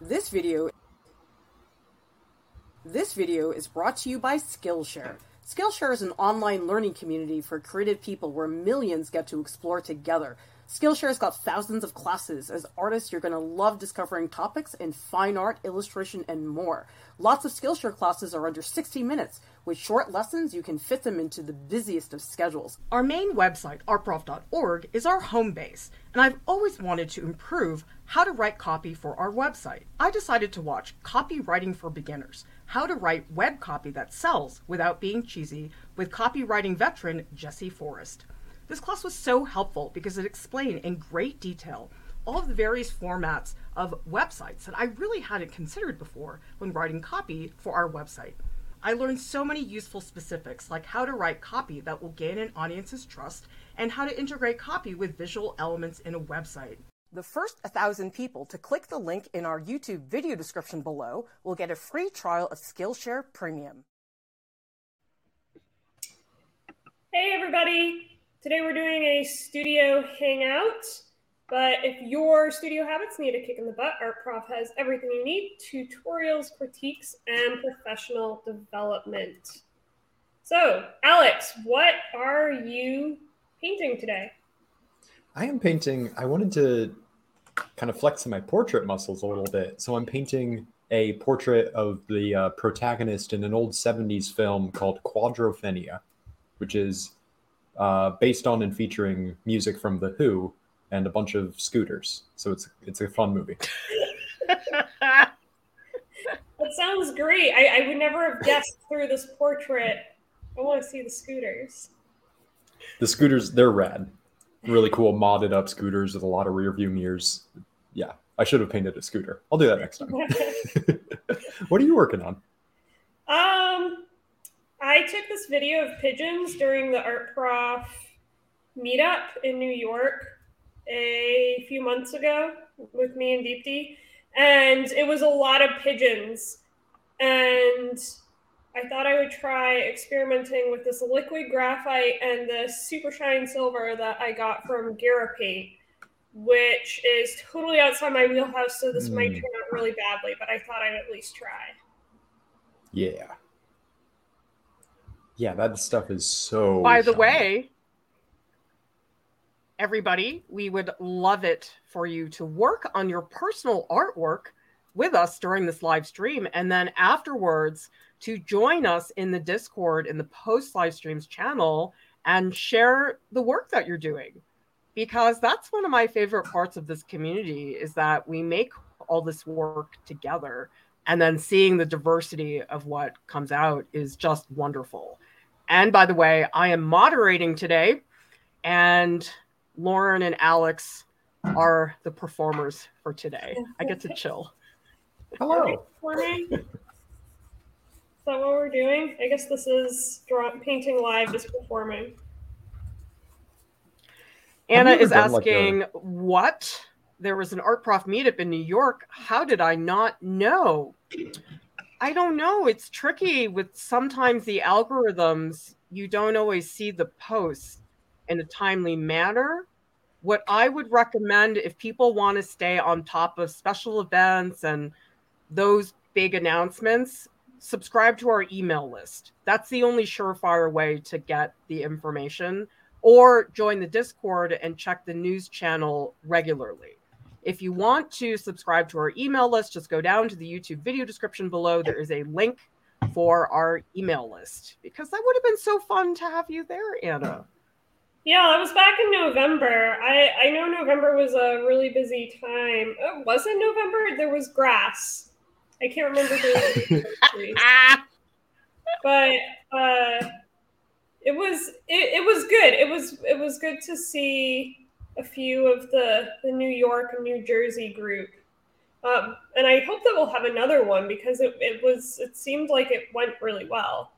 This video This video is brought to you by Skillshare. Skillshare is an online learning community for creative people where millions get to explore together. Skillshare's got thousands of classes. As artists, you're going to love discovering topics in fine art, illustration, and more. Lots of Skillshare classes are under 60 minutes. With short lessons, you can fit them into the busiest of schedules. Our main website, artprof.org, is our home base, and I've always wanted to improve how to write copy for our website. I decided to watch Copywriting for Beginners How to Write Web Copy That Sells Without Being Cheesy with copywriting veteran Jesse Forrest. This class was so helpful because it explained in great detail all of the various formats of websites that I really hadn't considered before when writing copy for our website. I learned so many useful specifics like how to write copy that will gain an audience's trust and how to integrate copy with visual elements in a website. The first 1,000 people to click the link in our YouTube video description below will get a free trial of Skillshare Premium. Hey, everybody. Today we're doing a studio hangout, but if your studio habits need a kick in the butt, Art Prof has everything you need tutorials, critiques, and professional development. So, Alex, what are you painting today? I am painting, I wanted to kind of flex my portrait muscles a little bit. So, I'm painting a portrait of the uh, protagonist in an old 70s film called Quadrophenia, which is uh, based on and featuring music from The Who and a bunch of scooters. So it's it's a fun movie. that sounds great. I, I would never have guessed through this portrait. I want to see the scooters. The scooters, they're rad. Really cool, modded up scooters with a lot of rear view mirrors. Yeah, I should have painted a scooter. I'll do that next time. what are you working on? Um, I took this video of pigeons during the Art Prof meetup in New York a few months ago with me and Deepti, and it was a lot of pigeons. And I thought I would try experimenting with this liquid graphite and the super shine silver that I got from Guerra Paint, which is totally outside my wheelhouse. So this mm. might hmm. turn out really badly, but I thought I'd at least try. Yeah. Yeah, that stuff is so. By the way, everybody, we would love it for you to work on your personal artwork with us during this live stream. And then afterwards, to join us in the Discord in the post live streams channel and share the work that you're doing. Because that's one of my favorite parts of this community is that we make all this work together. And then seeing the diversity of what comes out is just wonderful. And by the way, I am moderating today, and Lauren and Alex are the performers for today. I get to chill. Hello. Is that what we're doing? I guess this is draw- painting live, just performing. Anna is asking, like a... what? There was an art prof meetup in New York. How did I not know? I don't know. It's tricky with sometimes the algorithms, you don't always see the posts in a timely manner. What I would recommend if people want to stay on top of special events and those big announcements, subscribe to our email list. That's the only surefire way to get the information, or join the Discord and check the news channel regularly. If you want to subscribe to our email list, just go down to the YouTube video description below. There is a link for our email list because that would have been so fun to have you there, Anna. Yeah, I was back in November. I, I know November was a really busy time. Oh, was it November? There was grass. I can't remember the but uh, it was it, it was good. It was it was good to see a few of the the New York and New Jersey group. Um, and I hope that we'll have another one because it, it was it seemed like it went really well.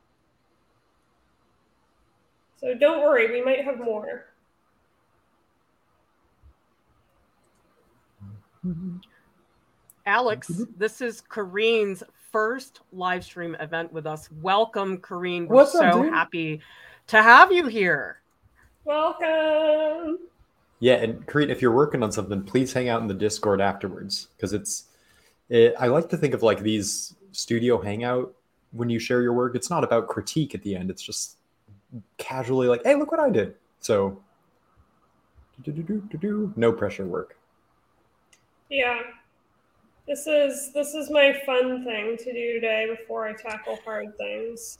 So don't worry, we might have more. Alex, this is Kareen's first live stream event with us. Welcome, Kareen. We're What's so up, happy to have you here. Welcome. Yeah, and Kareen, if you're working on something, please hang out in the Discord afterwards because it's it, I like to think of like these studio hangout when you share your work. It's not about critique at the end. It's just casually like, hey, look what I did. So no pressure work. Yeah. This is this is my fun thing to do today before I tackle hard things.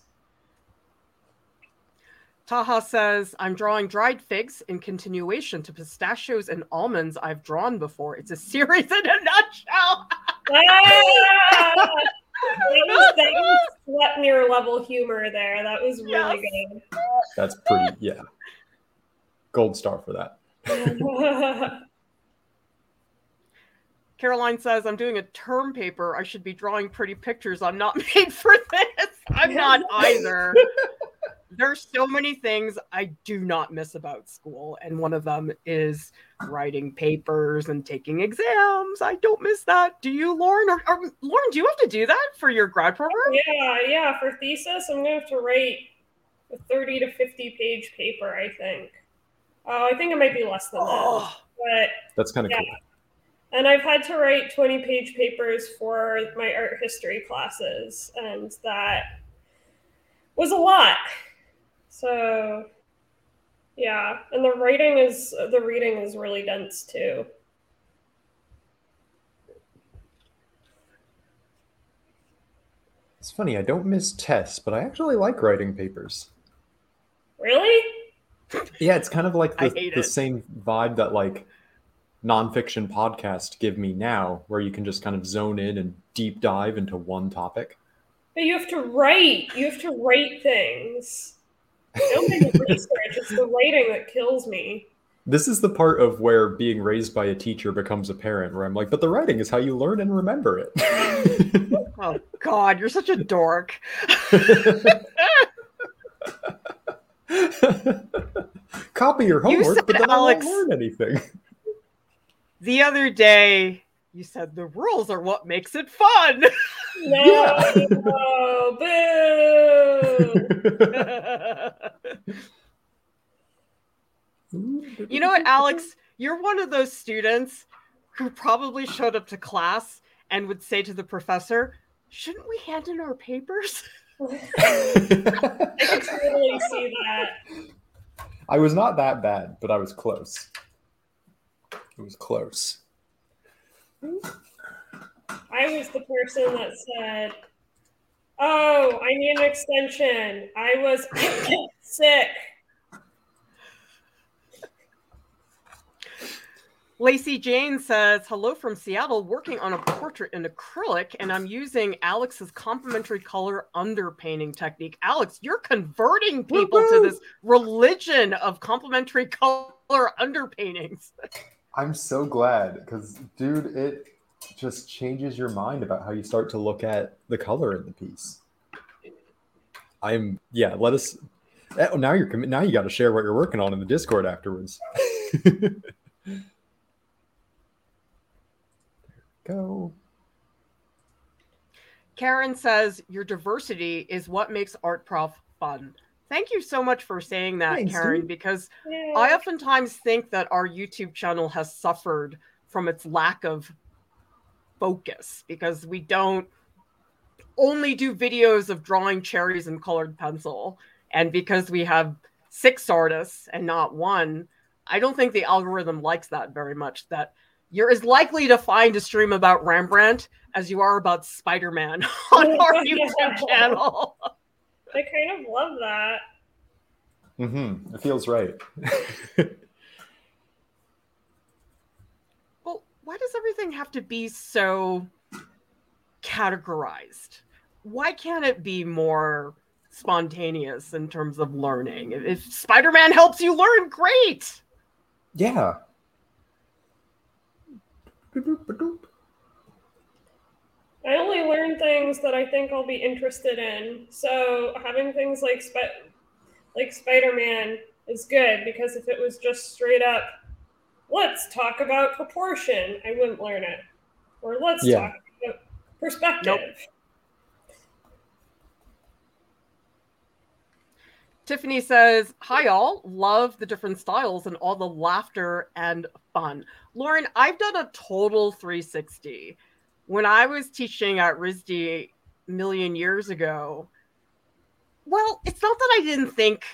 Taha says, I'm drawing dried figs in continuation to pistachios and almonds I've drawn before. It's a series in a nutshell. ah! that was, that was sweat near level humor there. That was really yes. good. That's pretty, yeah. Gold star for that. Caroline says, I'm doing a term paper. I should be drawing pretty pictures. I'm not made for this. I'm not either. There's so many things I do not miss about school. And one of them is writing papers and taking exams. I don't miss that. Do you, Lauren? Or, or Lauren, do you have to do that for your grad program? Yeah, yeah. For thesis, I'm going to have to write a 30 to 50 page paper, I think. Oh, I think it might be less than oh, that. But that's kind of yeah. cool. And I've had to write 20 page papers for my art history classes, and that was a lot. So, yeah. And the writing is, the reading is really dense too. It's funny, I don't miss tests, but I actually like writing papers. Really? Yeah, it's kind of like the, the same vibe that like nonfiction podcasts give me now, where you can just kind of zone in and deep dive into one topic. But you have to write. You have to write things. Don't research. It's the writing that kills me. This is the part of where being raised by a teacher becomes apparent, where I'm like, but the writing is how you learn and remember it. oh God, you're such a dork. Copy your homework, but then Alex, I won't learn anything. The other day, you said the rules are what makes it fun. No, yeah. no boo. You know what, Alex? You're one of those students who probably showed up to class and would say to the professor, Shouldn't we hand in our papers? I can totally see that. I was not that bad, but I was close. It was close. I was the person that said, Oh, I need an extension. I was sick. Lacey Jane says, Hello from Seattle, working on a portrait in acrylic, and I'm using Alex's complementary color underpainting technique. Alex, you're converting people Woo-hoo! to this religion of complementary color underpaintings. I'm so glad because, dude, it just changes your mind about how you start to look at the color in the piece. I'm, yeah, let us. Oh, now you're now you got to share what you're working on in the Discord afterwards. go. Karen says your diversity is what makes art prof fun. Thank you so much for saying that, Thanks, Karen, dude. because yeah. I oftentimes think that our YouTube channel has suffered from its lack of focus because we don't only do videos of drawing cherries in colored pencil. And because we have six artists and not one, I don't think the algorithm likes that very much. That you're as likely to find a stream about Rembrandt as you are about Spider Man on our YouTube channel. I kind of love that. Mm-hmm. It feels right. well, why does everything have to be so categorized? Why can't it be more spontaneous in terms of learning? If Spider Man helps you learn, great. Yeah. I only learn things that I think I'll be interested in. So having things like Sp- like Spider-Man is good because if it was just straight up, let's talk about proportion, I wouldn't learn it. Or let's yeah. talk about perspective. Nope. Tiffany says, Hi, all. Love the different styles and all the laughter and fun. Lauren, I've done a total 360 when I was teaching at RISD a million years ago, well, it's not that I didn't think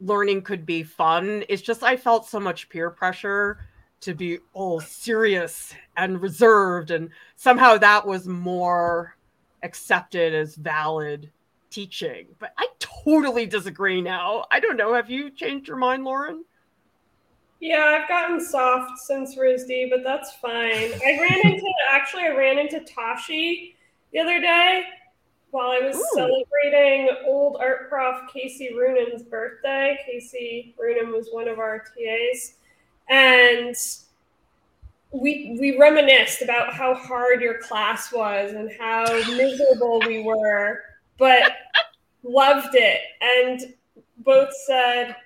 learning could be fun. It's just I felt so much peer pressure to be all serious and reserved. And somehow that was more accepted as valid teaching. But I totally disagree now. I don't know. Have you changed your mind, Lauren? Yeah, I've gotten soft since RISD, but that's fine. I ran into actually I ran into Tashi the other day while I was Ooh. celebrating old art prof Casey Runin's birthday. Casey Runin was one of our TAs. And we we reminisced about how hard your class was and how miserable we were, but loved it. And both said,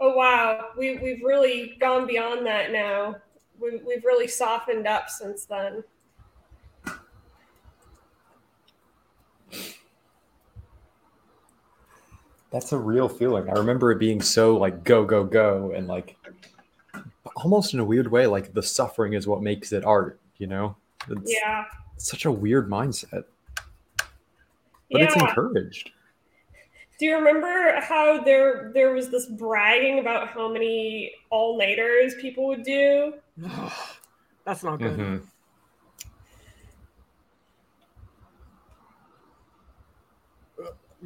Oh wow, we, we've really gone beyond that now. We, we've really softened up since then. That's a real feeling. I remember it being so like go go go and like almost in a weird way like the suffering is what makes it art, you know? It's yeah. Such a weird mindset. But yeah. it's encouraged. Do you remember how there there was this bragging about how many all nighters people would do? That's not good. Mm-hmm.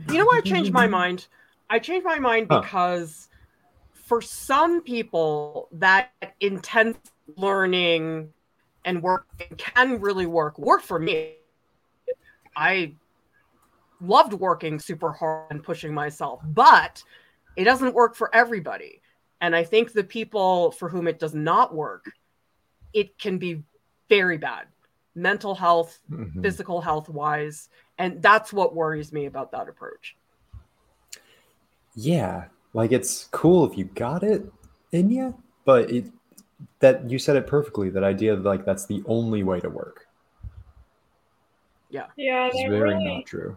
You know why I changed my mind? I changed my mind huh. because for some people, that intense learning and work can really work. Work for me. I loved working super hard and pushing myself, but it doesn't work for everybody. And I think the people for whom it does not work, it can be very bad mental health, mm-hmm. physical health wise. And that's what worries me about that approach. Yeah. Like it's cool if you got it in you, but it that you said it perfectly. That idea of like that's the only way to work. Yeah. Yeah. It's very really, not true.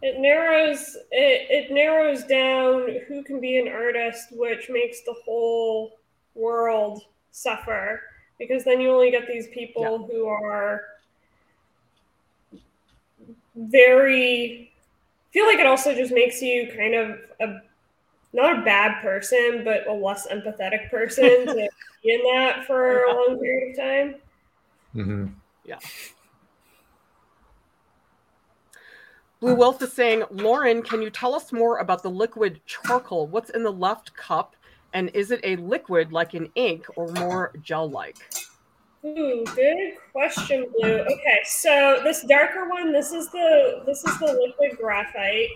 It narrows it, it narrows down who can be an artist, which makes the whole world suffer because then you only get these people yeah. who are very feel like it also just makes you kind of a not a bad person but a less empathetic person to be in that for a long period of time. Mm-hmm. yeah. Blue wolf is saying lauren can you tell us more about the liquid charcoal? What's in the left cup? And is it a liquid like an ink or more gel-like? Ooh, good question, Blue. Okay, so this darker one, this is the this is the liquid graphite,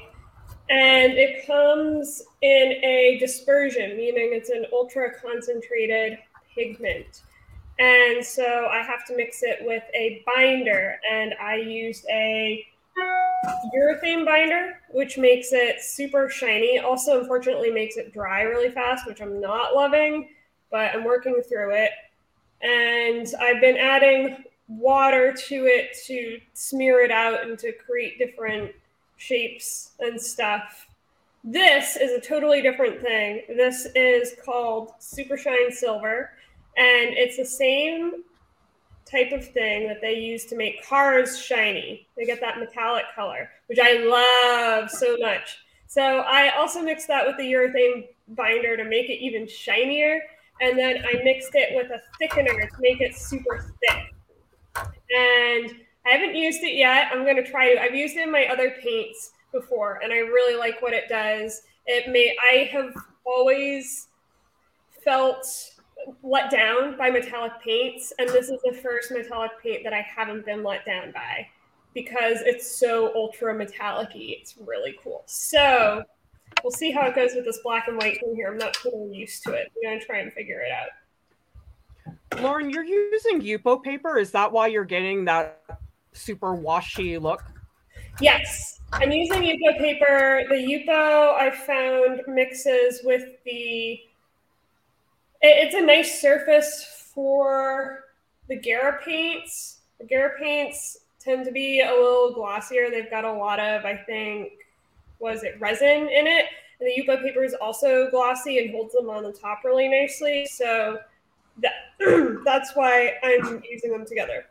and it comes in a dispersion, meaning it's an ultra concentrated pigment. And so I have to mix it with a binder, and I used a urethane binder, which makes it super shiny. Also, unfortunately, makes it dry really fast, which I'm not loving, but I'm working through it. And I've been adding water to it to smear it out and to create different shapes and stuff. This is a totally different thing. This is called Super Shine Silver, and it's the same type of thing that they use to make cars shiny. They get that metallic color, which I love so much. So I also mixed that with the urethane binder to make it even shinier. And then I mixed it with a thickener to make it super thick. And I haven't used it yet. I'm going to try to. I've used it in my other paints before, and I really like what it does. It may, I have always felt let down by metallic paints, and this is the first metallic paint that I haven't been let down by because it's so ultra metallic It's really cool. So we'll see how it goes with this black and white thing here. I'm not totally used to it. I'm gonna try and figure it out. Lauren, you're using Yupo paper. Is that why you're getting that super washy look? Yes, I'm using Yupo paper. The Yupo I found mixes with the it's a nice surface for the Guerra paints. The Guerra paints tend to be a little glossier. They've got a lot of, I think, was it resin in it? And the Yupo paper is also glossy and holds them on the top really nicely. So that, that's why I'm using them together.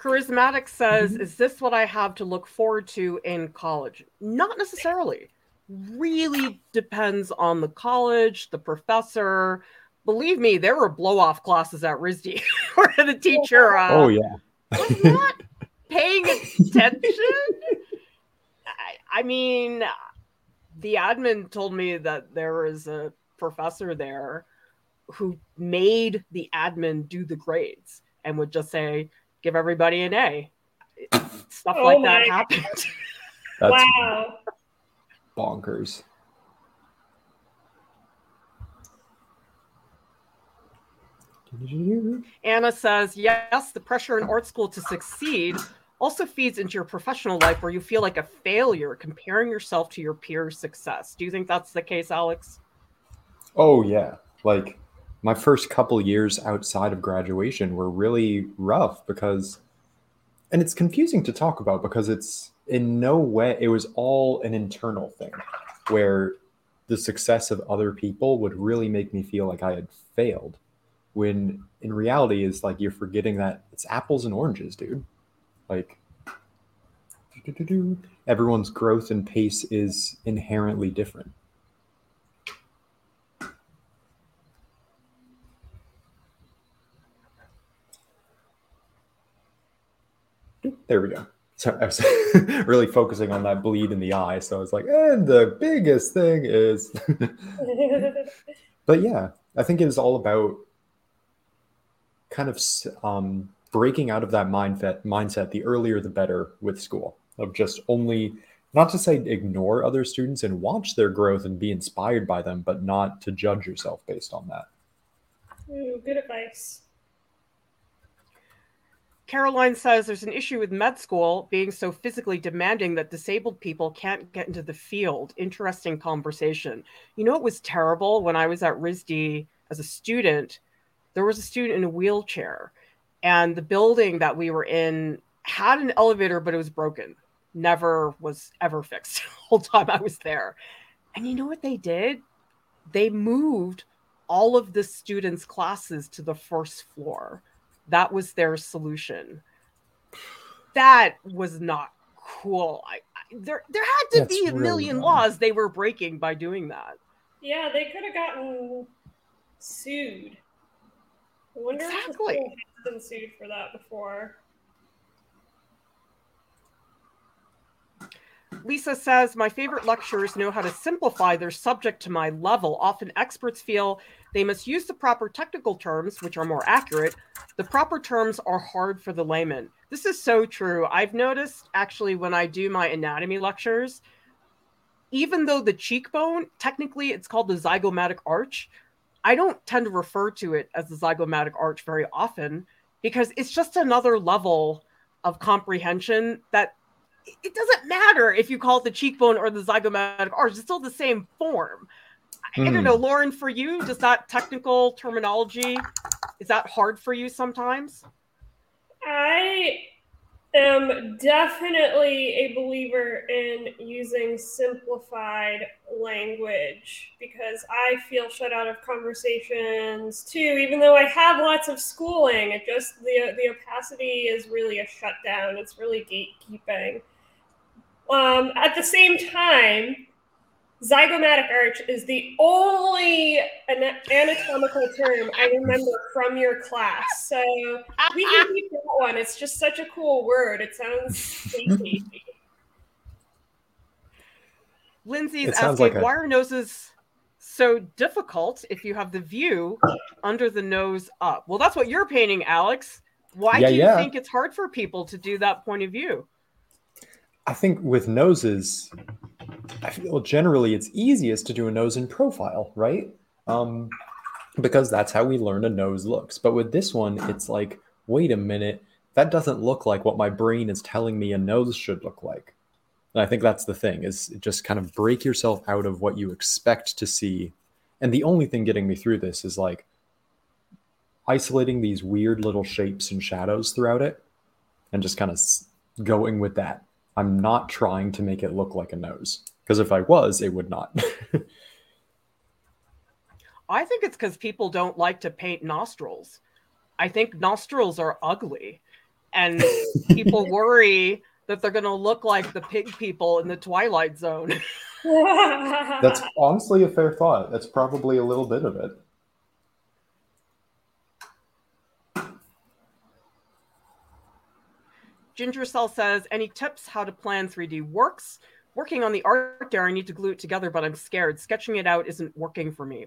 Charismatic says, mm-hmm. Is this what I have to look forward to in college? Not necessarily. Really depends on the college, the professor. Believe me, there were blow off classes at RISD where the teacher. Uh, oh, yeah. was not paying attention. I, I mean, the admin told me that there was a professor there who made the admin do the grades and would just say, give everybody an A. Stuff oh like that happened. That's wow. bonkers. Anna says, yes, the pressure in art school to succeed also feeds into your professional life where you feel like a failure comparing yourself to your peers' success. Do you think that's the case, Alex? Oh, yeah. Like my first couple years outside of graduation were really rough because, and it's confusing to talk about because it's in no way, it was all an internal thing where the success of other people would really make me feel like I had failed. When in reality, is like you're forgetting that it's apples and oranges, dude. Like, everyone's growth and pace is inherently different. There we go. So I was really focusing on that bleed in the eye. So I was like, and the biggest thing is. but yeah, I think it was all about kind of um, breaking out of that mindset mindset the earlier the better with school of just only not to say ignore other students and watch their growth and be inspired by them but not to judge yourself based on that Ooh, good advice Caroline says there's an issue with med school being so physically demanding that disabled people can't get into the field. Interesting conversation. You know, it was terrible when I was at RISD as a student. There was a student in a wheelchair, and the building that we were in had an elevator, but it was broken. Never was ever fixed the whole time I was there. And you know what they did? They moved all of the students' classes to the first floor that was their solution. That was not cool. I, I there there had to That's be a really million laws they were breaking by doing that. Yeah, they could have gotten sued. I wonder exactly. Been sued for that before. Lisa says, My favorite lecturers know how to simplify their subject to my level. Often experts feel they must use the proper technical terms, which are more accurate. The proper terms are hard for the layman. This is so true. I've noticed actually when I do my anatomy lectures, even though the cheekbone, technically it's called the zygomatic arch, I don't tend to refer to it as the zygomatic arch very often because it's just another level of comprehension that it doesn't matter if you call it the cheekbone or the zygomatic arch, it's still the same form. Mm. I don't know, hmm. Lauren, for you, does that technical terminology is that hard for you sometimes? I am definitely a believer in using simplified language because I feel shut out of conversations too. Even though I have lots of schooling, it just the the opacity is really a shutdown. It's really gatekeeping. Um, at the same time, zygomatic arch is the only anatomical term I remember from your class. So we can keep one. It's just such a cool word. It sounds safety. Lindsay's asking, like a... why are noses so difficult if you have the view under the nose up? Well, that's what you're painting, Alex. Why yeah, do you yeah. think it's hard for people to do that point of view? I think with noses, I feel generally it's easiest to do a nose in profile, right? Um, because that's how we learn a nose looks. But with this one, it's like, wait a minute, that doesn't look like what my brain is telling me a nose should look like. And I think that's the thing is just kind of break yourself out of what you expect to see. And the only thing getting me through this is like isolating these weird little shapes and shadows throughout it and just kind of going with that. I'm not trying to make it look like a nose because if I was, it would not. I think it's because people don't like to paint nostrils. I think nostrils are ugly, and people worry that they're going to look like the pig people in the Twilight Zone. That's honestly a fair thought. That's probably a little bit of it. Ginger Cell says, any tips how to plan 3D works? Working on the art dare, I need to glue it together, but I'm scared. Sketching it out isn't working for me.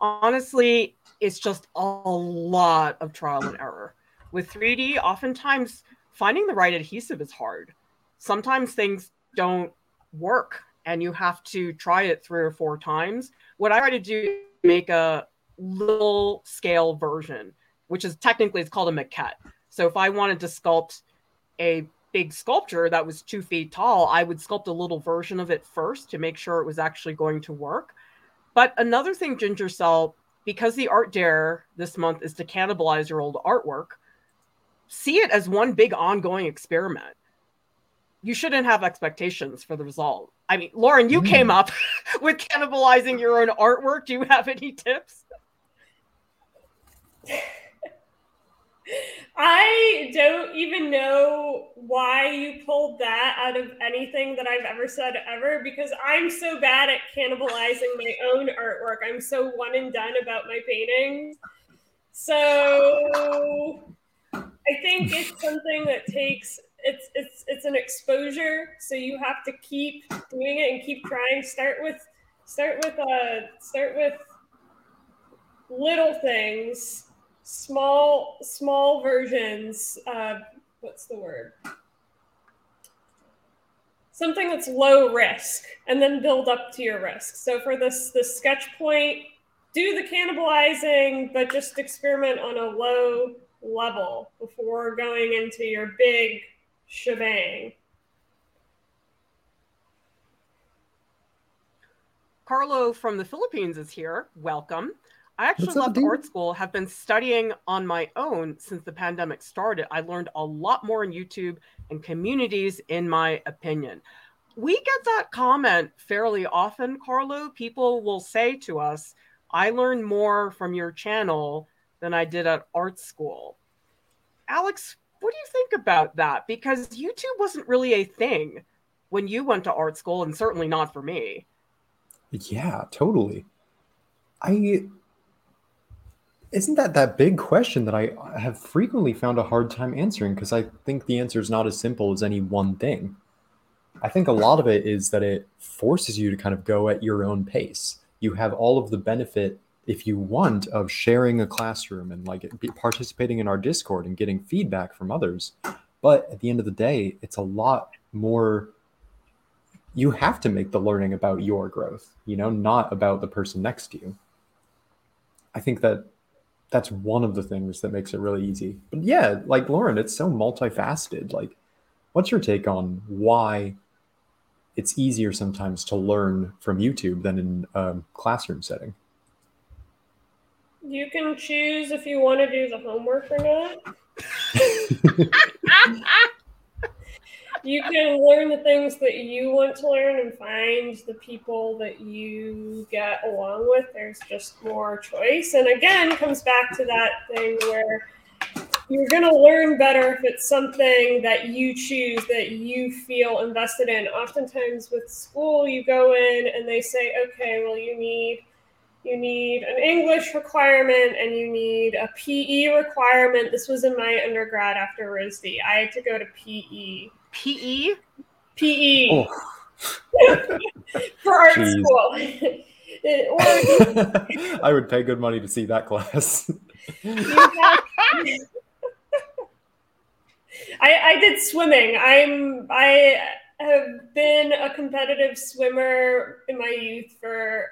Honestly, it's just a lot of trial and error. With 3D, oftentimes finding the right adhesive is hard. Sometimes things don't work and you have to try it three or four times. What I try to do is make a little scale version, which is technically it's called a maquette. So if I wanted to sculpt a big sculpture that was two feet tall, I would sculpt a little version of it first to make sure it was actually going to work. But another thing, Ginger Cell, because the art dare this month is to cannibalize your old artwork, see it as one big ongoing experiment. You shouldn't have expectations for the result. I mean, Lauren, you mm. came up with cannibalizing your own artwork. Do you have any tips? I don't even know why you pulled that out of anything that I've ever said ever because I'm so bad at cannibalizing my own artwork. I'm so one and done about my paintings. So I think it's something that takes it's it's it's an exposure. So you have to keep doing it and keep trying. Start with start with uh start with little things small small versions uh, what's the word something that's low risk and then build up to your risk so for this the sketch point do the cannibalizing but just experiment on a low level before going into your big shebang Carlo from the Philippines is here. Welcome. I actually left art school, have been studying on my own since the pandemic started. I learned a lot more in YouTube and communities, in my opinion. We get that comment fairly often, Carlo. People will say to us, I learned more from your channel than I did at art school. Alex, what do you think about that? Because YouTube wasn't really a thing when you went to art school, and certainly not for me. Yeah, totally. I isn't that that big question that I have frequently found a hard time answering because I think the answer is not as simple as any one thing. I think a lot of it is that it forces you to kind of go at your own pace. You have all of the benefit, if you want, of sharing a classroom and like participating in our Discord and getting feedback from others. But at the end of the day, it's a lot more. You have to make the learning about your growth, you know, not about the person next to you. I think that that's one of the things that makes it really easy. But yeah, like Lauren, it's so multifaceted. Like, what's your take on why it's easier sometimes to learn from YouTube than in a classroom setting? You can choose if you want to do the homework or not. you can learn the things that you want to learn and find the people that you get along with. There's just more choice. And again, comes back to that thing where you're going to learn better if it's something that you choose that you feel invested in. Oftentimes with school, you go in and they say, okay, well, you need you need an English requirement and you need a PE requirement. This was in my undergrad after RISD. I had to go to PE. PE? PE. Oh. For art Jeez. school. I would pay good money to see that class. I, I did swimming. I'm I have been a competitive swimmer in my youth for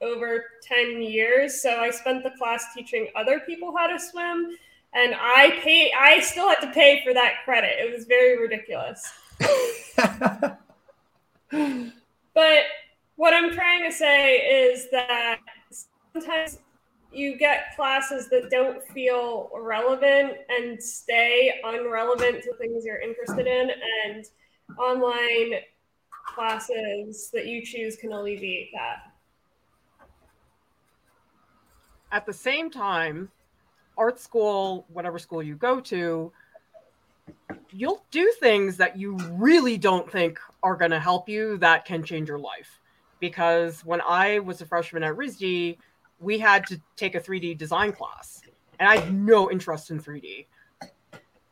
over 10 years. So I spent the class teaching other people how to swim and I pay I still had to pay for that credit. It was very ridiculous. but what I'm trying to say is that sometimes you get classes that don't feel relevant and stay unrelevant to things you're interested in and online classes that you choose can alleviate that. At the same time, art school, whatever school you go to, you'll do things that you really don't think are going to help you that can change your life. Because when I was a freshman at RISD, we had to take a 3D design class, and I had no interest in 3D.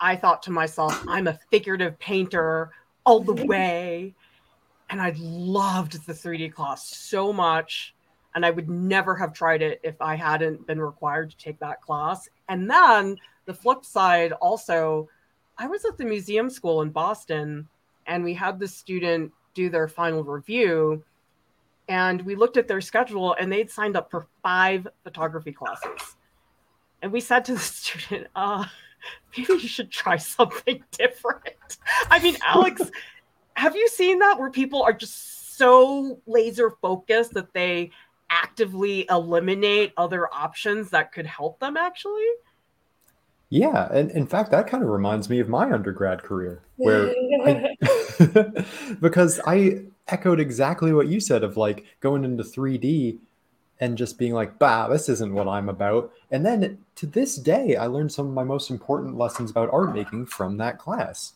I thought to myself, I'm a figurative painter all the way. And I loved the 3D class so much. And I would never have tried it if I hadn't been required to take that class. And then the flip side also, I was at the museum school in Boston and we had the student do their final review. And we looked at their schedule and they'd signed up for five photography classes. And we said to the student, uh, maybe you should try something different. I mean, Alex, have you seen that where people are just so laser focused that they actively eliminate other options that could help them actually? Yeah, and in fact, that kind of reminds me of my undergrad career, where I, because I echoed exactly what you said of like going into 3D and just being like, bah, this isn't what I'm about. And then to this day, I learned some of my most important lessons about art making from that class.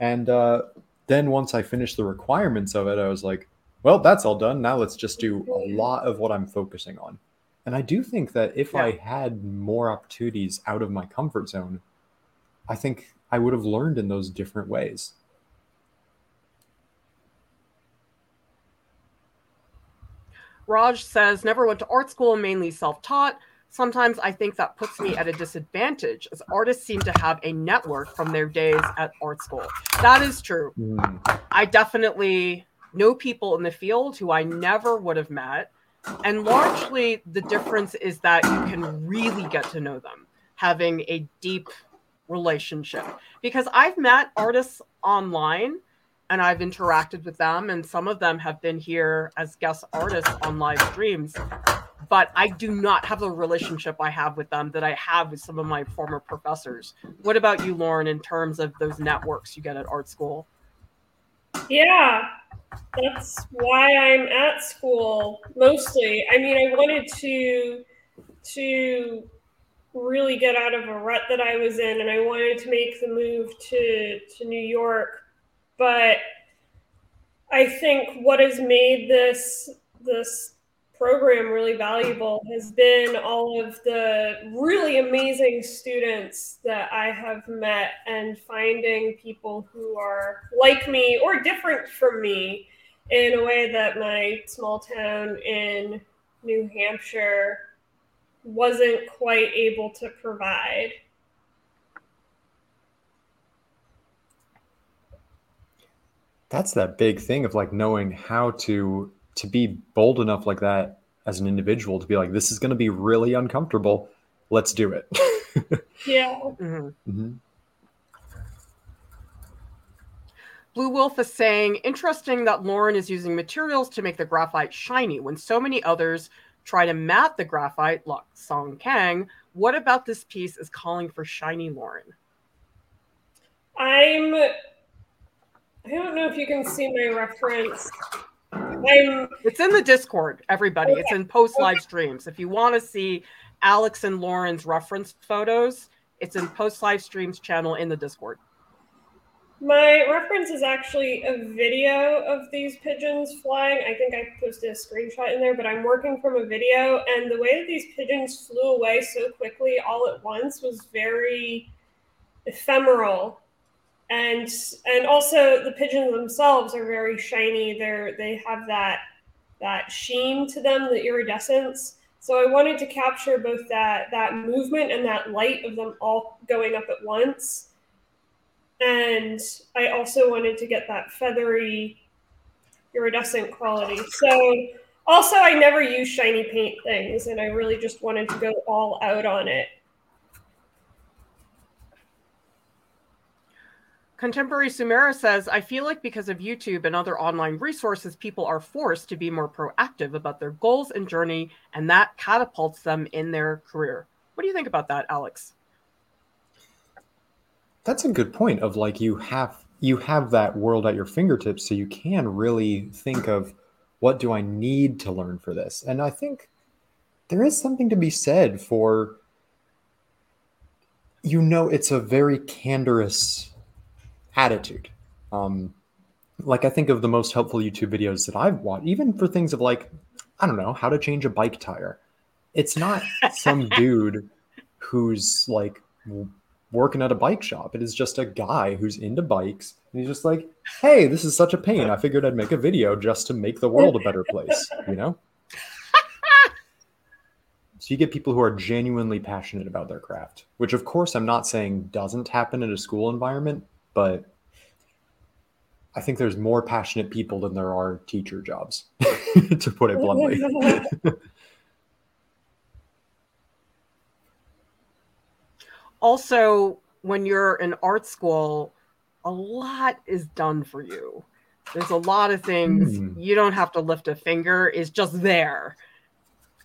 And uh, then once I finished the requirements of it, I was like, well, that's all done. Now let's just do a lot of what I'm focusing on. And I do think that if yeah. I had more opportunities out of my comfort zone, I think I would have learned in those different ways. Raj says, never went to art school, mainly self taught. Sometimes I think that puts me at a disadvantage as artists seem to have a network from their days at art school. That is true. Mm. I definitely know people in the field who I never would have met. And largely the difference is that you can really get to know them, having a deep relationship. Because I've met artists online and I've interacted with them, and some of them have been here as guest artists on live streams. But I do not have the relationship I have with them that I have with some of my former professors. What about you, Lauren, in terms of those networks you get at art school? Yeah, that's why I'm at school mostly. I mean, I wanted to to really get out of a rut that I was in, and I wanted to make the move to to New York but I think what has made this this program really valuable has been all of the really amazing students that I have met and finding people who are like me or different from me in a way that my small town in New Hampshire wasn't quite able to provide. that's that big thing of like knowing how to to be bold enough like that as an individual to be like this is going to be really uncomfortable let's do it yeah mm-hmm. Mm-hmm. blue wolf is saying interesting that lauren is using materials to make the graphite shiny when so many others try to matte the graphite like song kang what about this piece is calling for shiny lauren i'm I don't know if you can see my reference. I'm... It's in the Discord, everybody. It's in post live streams. If you want to see Alex and Lauren's reference photos, it's in post live streams channel in the Discord. My reference is actually a video of these pigeons flying. I think I posted a screenshot in there, but I'm working from a video, and the way that these pigeons flew away so quickly all at once was very ephemeral and and also the pigeons themselves are very shiny. They're they have that that sheen to them, the iridescence. So I wanted to capture both that that movement and that light of them all going up at once. And I also wanted to get that feathery iridescent quality. So also I never use shiny paint things and I really just wanted to go all out on it. Contemporary Sumera says, I feel like because of YouTube and other online resources, people are forced to be more proactive about their goals and journey, and that catapults them in their career. What do you think about that, Alex? That's a good point of like you have you have that world at your fingertips so you can really think of what do I need to learn for this? And I think there is something to be said for you know it's a very candorous attitude. Um, like I think of the most helpful YouTube videos that I've watched, even for things of like, I don't know, how to change a bike tire. It's not some dude who's like working at a bike shop. It is just a guy who's into bikes. And he's just like, hey, this is such a pain. I figured I'd make a video just to make the world a better place, you know? so you get people who are genuinely passionate about their craft, which of course I'm not saying doesn't happen in a school environment, but I think there's more passionate people than there are teacher jobs, to put it bluntly. also, when you're in art school, a lot is done for you. There's a lot of things mm. you don't have to lift a finger, is just there.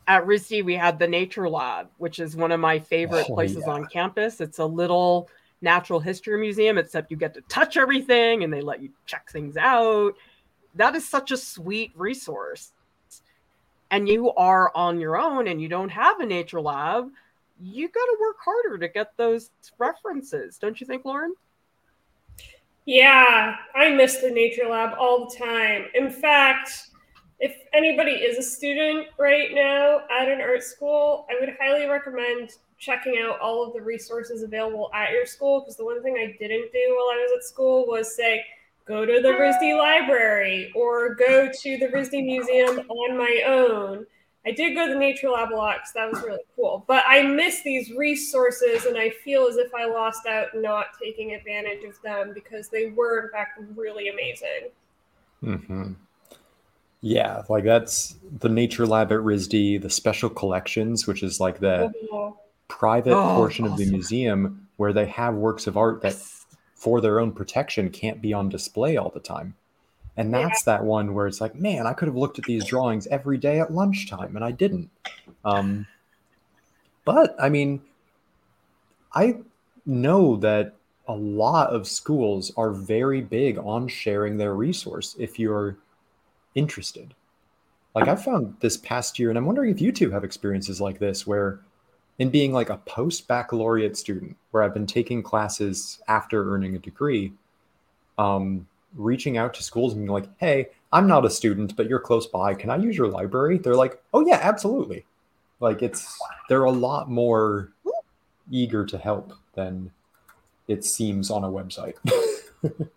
At RISD, we had the Nature Lab, which is one of my favorite oh, places yeah. on campus. It's a little natural history museum, except you get to touch everything and they let you check things out. That is such a sweet resource. And you are on your own and you don't have a nature lab, you got to work harder to get those references, don't you think, Lauren? Yeah, I miss the nature lab all the time. In fact, if anybody is a student right now at an art school, I would highly recommend checking out all of the resources available at your school because the one thing I didn't do while I was at school was say, go to the RISD library or go to the RISD museum on my own. I did go to the Nature Lab a lot because that was really cool. But I miss these resources and I feel as if I lost out not taking advantage of them because they were, in fact, really amazing. Mm-hmm. Yeah, like that's the Nature Lab at RISD, the special collections, which is like the oh private oh, portion awesome. of the museum where they have works of art that for their own protection can't be on display all the time. And that's yeah. that one where it's like, man, I could have looked at these drawings every day at lunchtime and I didn't. Um, but I mean, I know that a lot of schools are very big on sharing their resource if you're interested. Like I found this past year, and I'm wondering if you two have experiences like this where in being like a post baccalaureate student where I've been taking classes after earning a degree, um, reaching out to schools and being like, hey, I'm not a student, but you're close by. Can I use your library? They're like, oh, yeah, absolutely. Like it's, they're a lot more eager to help than it seems on a website.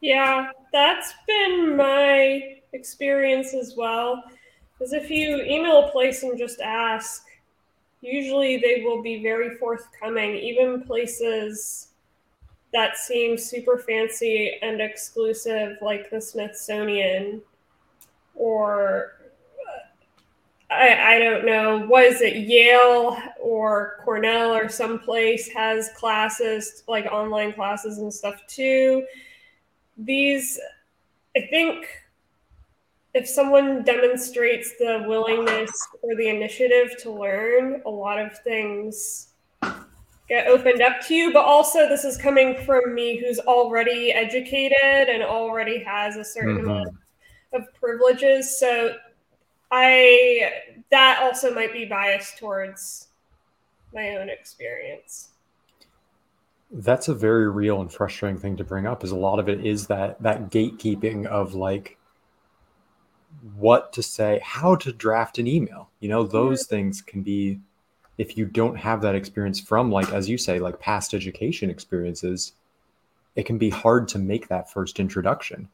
yeah, that's been my experience as well. Because if you email a place and just ask, usually they will be very forthcoming, even places that seem super fancy and exclusive, like the Smithsonian, or uh, I, I don't know, was it Yale or Cornell or someplace has classes, like online classes and stuff too. These, I think if someone demonstrates the willingness or the initiative to learn, a lot of things get opened up to you. But also, this is coming from me who's already educated and already has a certain mm-hmm. amount of privileges. So, I that also might be biased towards my own experience. That's a very real and frustrating thing to bring up. Is a lot of it is that that gatekeeping of like what to say, how to draft an email. You know, those mm-hmm. things can be if you don't have that experience from like as you say like past education experiences, it can be hard to make that first introduction.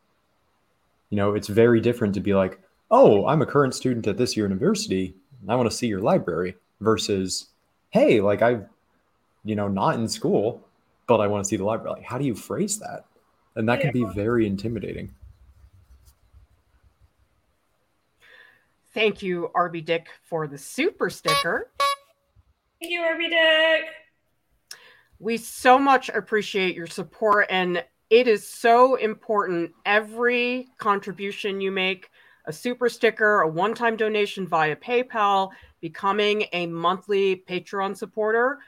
You know, it's very different to be like, "Oh, I'm a current student at this year' university, I want to see your library." versus, "Hey, like I've you know, not in school, but I want to see the library." Like, how do you phrase that? And that can be very intimidating. Thank you, Arby Dick, for the super sticker. Thank you, Arby Dick. We so much appreciate your support, and it is so important. Every contribution you make, a super sticker, a one time donation via PayPal, becoming a monthly Patreon supporter,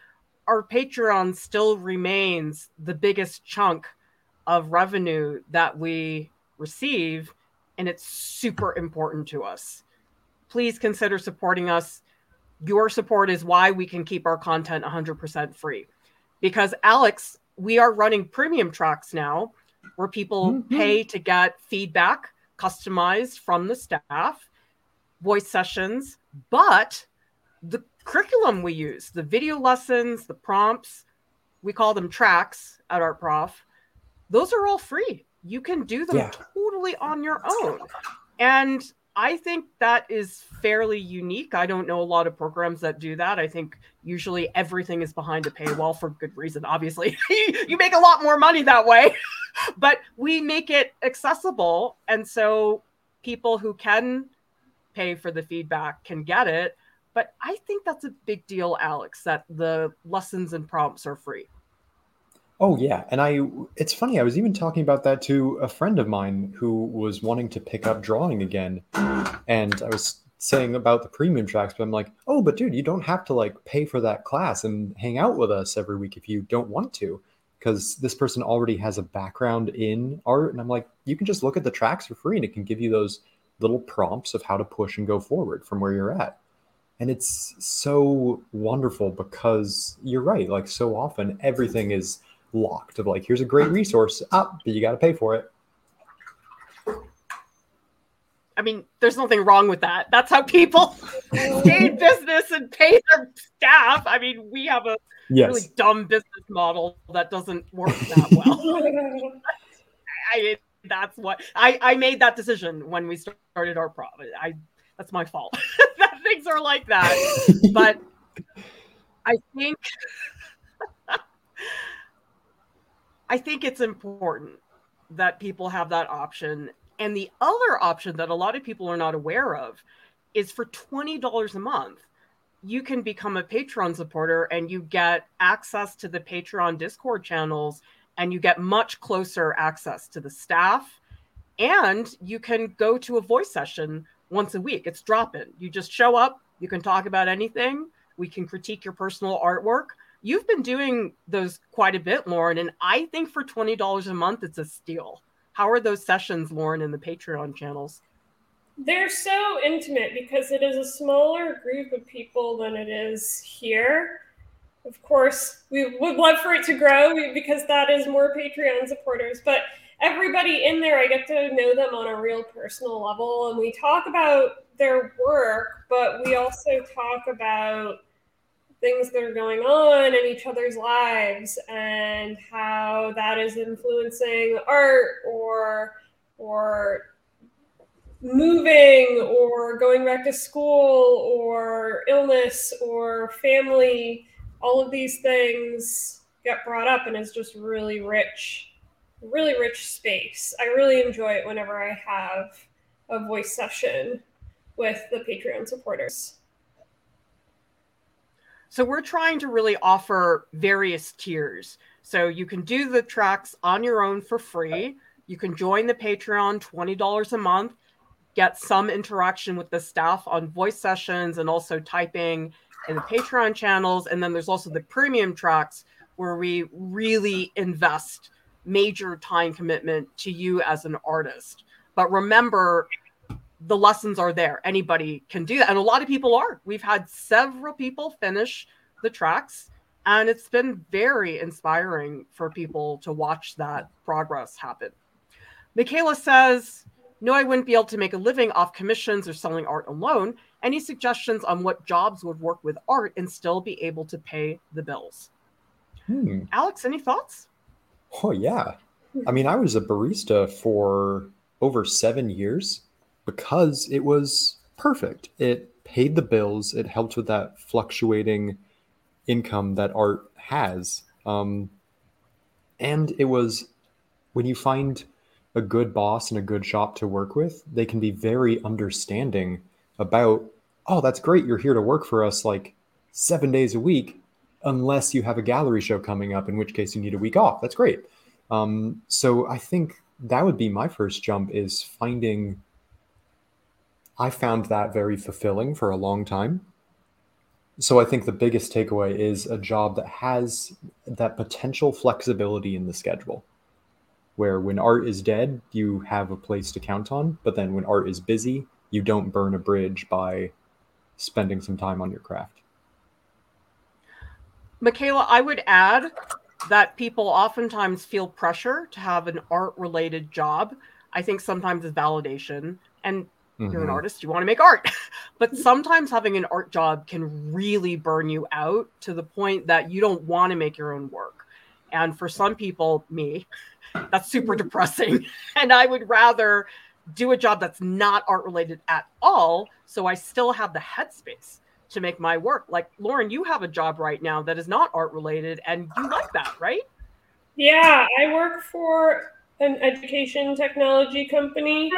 our Patreon still remains the biggest chunk of revenue that we receive, and it's super important to us please consider supporting us. your support is why we can keep our content 100% free. Because, Alex, we are running premium tracks now where people mm-hmm. pay to get feedback customized from the staff, voice sessions, but the curriculum we use, the video lessons, the prompts, we call them tracks at Art Prof, those are all free. You can do them yeah. totally on your own. And I think that is fairly unique. I don't know a lot of programs that do that. I think usually everything is behind a paywall for good reason. Obviously, you make a lot more money that way, but we make it accessible. And so people who can pay for the feedback can get it. But I think that's a big deal, Alex, that the lessons and prompts are free. Oh yeah, and I it's funny, I was even talking about that to a friend of mine who was wanting to pick up drawing again. And I was saying about the premium tracks, but I'm like, "Oh, but dude, you don't have to like pay for that class and hang out with us every week if you don't want to." Because this person already has a background in art, and I'm like, you can just look at the tracks for free, and it can give you those little prompts of how to push and go forward from where you're at. And it's so wonderful because you're right. Like so often, everything is locked of like, here's a great resource up, ah, but you got to pay for it. I mean, there's nothing wrong with that. That's how people stay in business and pay their staff. I mean, we have a yes. really dumb business model that doesn't work that well. I that's what I I made that decision when we started Art Prof. I that's my fault. that things are like that. but I think I think it's important that people have that option. And the other option that a lot of people are not aware of is for $20 a month, you can become a Patreon supporter and you get access to the Patreon Discord channels and you get much closer access to the staff. And you can go to a voice session once a week. It's drop in. You just show up, you can talk about anything. We can critique your personal artwork You've been doing those quite a bit, Lauren, and I think for $20 a month, it's a steal. How are those sessions, Lauren, in the Patreon channels? They're so intimate because it is a smaller group of people than it is here. Of course, we would love for it to grow because that is more Patreon supporters, but everybody in there, I get to know them on a real personal level. And we talk about their work, but we also talk about things that are going on in each other's lives and how that is influencing art or or moving or going back to school or illness or family all of these things get brought up and it's just really rich really rich space. I really enjoy it whenever i have a voice session with the patreon supporters so we're trying to really offer various tiers. So you can do the tracks on your own for free. You can join the Patreon, $20 a month, get some interaction with the staff on voice sessions and also typing in the Patreon channels. And then there's also the premium tracks where we really invest major time commitment to you as an artist. But remember, the lessons are there. Anybody can do that. And a lot of people are. We've had several people finish the tracks, and it's been very inspiring for people to watch that progress happen. Michaela says, No, I wouldn't be able to make a living off commissions or selling art alone. Any suggestions on what jobs would work with art and still be able to pay the bills? Hmm. Alex, any thoughts? Oh, yeah. I mean, I was a barista for over seven years because it was perfect. It paid the bills. It helped with that fluctuating income that art has. Um, and it was when you find a good boss and a good shop to work with, they can be very understanding about, oh, that's great. You're here to work for us like seven days a week, unless you have a gallery show coming up, in which case you need a week off. That's great. Um, so I think that would be my first jump is finding I found that very fulfilling for a long time. So I think the biggest takeaway is a job that has that potential flexibility in the schedule. Where when art is dead, you have a place to count on, but then when art is busy, you don't burn a bridge by spending some time on your craft. Michaela, I would add that people oftentimes feel pressure to have an art related job. I think sometimes it's validation. And mm-hmm. you're an mm-hmm. artist, you want to make art. but sometimes having an art job can really burn you out to the point that you don't want to make your own work. And for some people, me, that's super depressing. And I would rather do a job that's not art related at all. So I still have the headspace to make my work. Like Lauren, you have a job right now that is not art related and you like that, right? Yeah, I work for an education technology company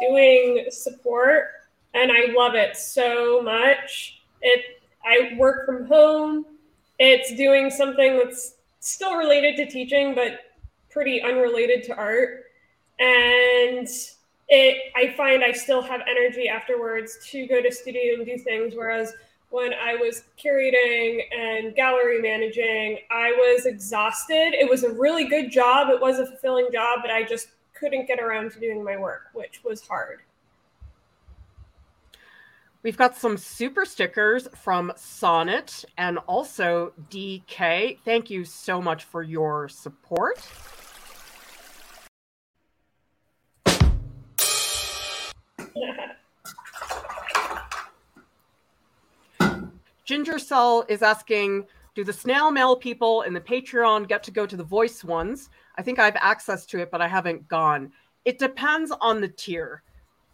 doing support and I love it so much. It I work from home. It's doing something that's still related to teaching but pretty unrelated to art. And it I find I still have energy afterwards to go to studio and do things whereas when I was curating and gallery managing, I was exhausted. It was a really good job. It was a fulfilling job, but I just couldn't get around to doing my work, which was hard. We've got some super stickers from Sonnet and also DK. Thank you so much for your support. Ginger Cell is asking, do the snail mail people in the Patreon get to go to the voice ones? I think I have access to it, but I haven't gone. It depends on the tier.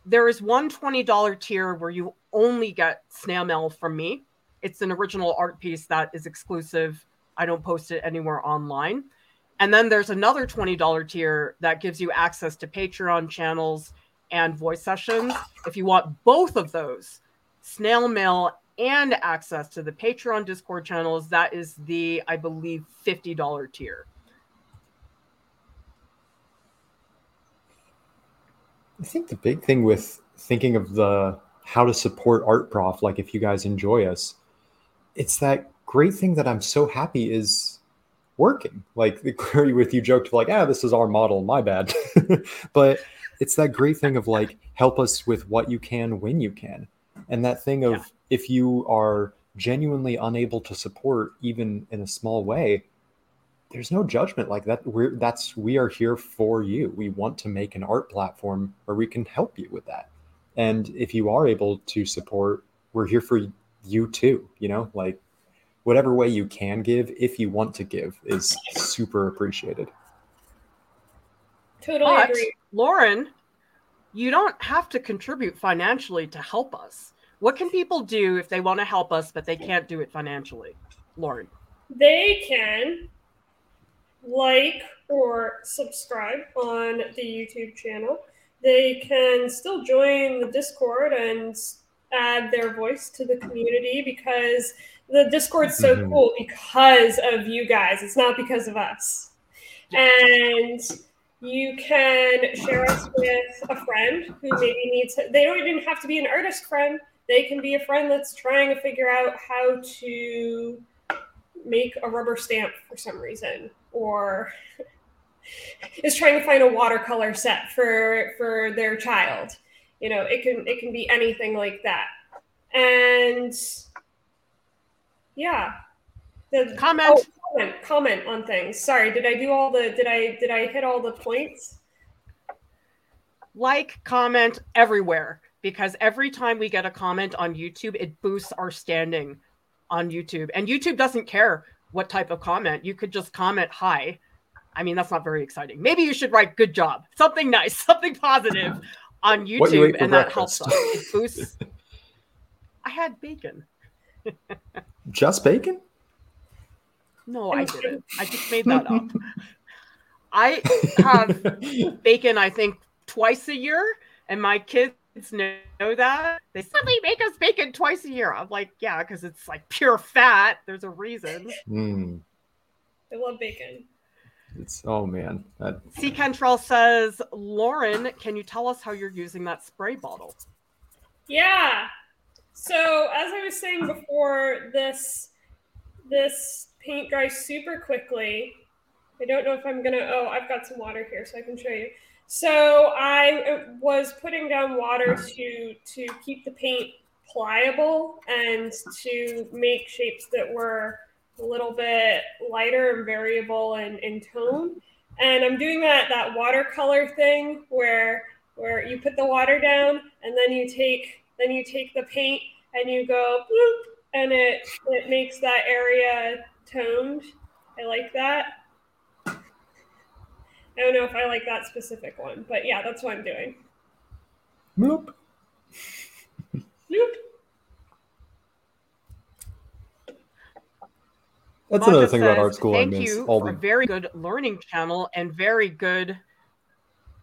There is one $20 tier where you only get snail mail from me. It's an original art piece that is exclusive. I don't post it anywhere online. And then there's another $20 tier that gives you access to Patreon channels and voice sessions. If you want both of those, snail mail and access to the Patreon Discord channels. That is the, I believe, $50 tier. I think the big thing with thinking of the how to support art prof, like if you guys enjoy us, it's that great thing that I'm so happy is working. Like the query with you joked like, ah, this is our model, my bad. but it's that great thing of like help us with what you can when you can. And that thing of yeah if you are genuinely unable to support even in a small way there's no judgment. Like that we're that's we are here for you. We want to make an art platform where we can help you with that. And if you are able to support we're here for you too you know? Like whatever way you can give if you want to give is super appreciated. Totally but, agree. Lauren you don't have to contribute financially to help us what can people do if they want to help us, but they can't do it financially? Lauren. They can like or subscribe on the YouTube channel. They can still join the Discord and add their voice to the community because the Discord's so mm-hmm. cool because of you guys. It's not because of us. And you can share us with a friend who maybe needs, they don't even have to be an artist friend they can be a friend that's trying to figure out how to make a rubber stamp for some reason or is trying to find a watercolor set for for their child. You know it can it can be anything like that. And yeah. The comment. oh, comment comment on things. Sorry did i do all the did i did i hit all the points? Like comment everywhere because every time we get a comment on YouTube, it boosts our standing on YouTube. And YouTube doesn't care what type of comment. You could just comment hi. I mean, that's not very exciting. Maybe you should write good job, something nice, something positive on YouTube, and that helps us. It boosts. I had bacon. just bacon? No, I didn't. I just made that up. I have bacon, I think, twice a year, and my kids know that they suddenly make us bacon twice a year. I'm like, yeah, because it's like pure fat. There's a reason. Mm. I love bacon. It's oh man. That... C. Kentrell says, Lauren, can you tell us how you're using that spray bottle? Yeah. So as I was saying before, this this paint dries super quickly. I don't know if I'm gonna. Oh, I've got some water here, so I can show you. So I uh, was putting down water to to keep the paint pliable and to make shapes that were a little bit lighter and variable in, in tone. And I'm doing that that watercolor thing where where you put the water down and then you take then you take the paint and you go bloop, and it it makes that area toned. I like that. I don't know if I like that specific one, but yeah, that's what I'm doing. Moop. Bloop. That's Maja another thing about art school. I Thank miss you all for a the very good learning channel and very good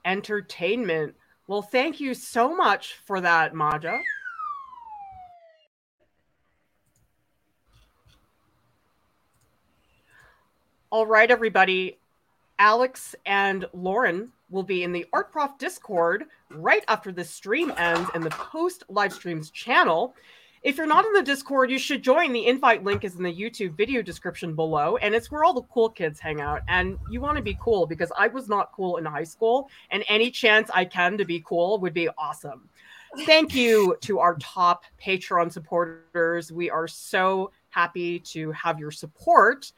entertainment. Well, thank you so much for that, Maja. All right, everybody. Alex and Lauren will be in the Art Prof Discord right after the stream ends and the post live streams channel. If you're not in the Discord, you should join. The invite link is in the YouTube video description below, and it's where all the cool kids hang out. And you want to be cool because I was not cool in high school, and any chance I can to be cool would be awesome. Thank you to our top Patreon supporters. We are so happy to have your support.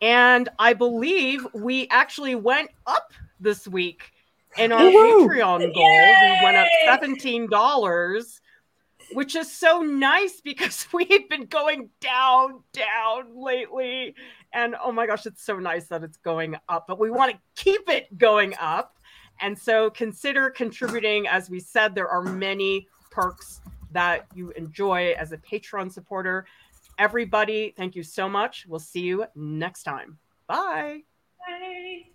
And I believe we actually went up this week in our Woo-hoo! Patreon goal. We went up $17 which is so nice because we had been going down, down lately. And oh my gosh, it's so nice that it's going up, but we want to keep it going up. And so consider contributing. As we said, there are many perks that you enjoy as a Patreon supporter. Everybody, thank you so much. We'll see you next time. Bye. Bye.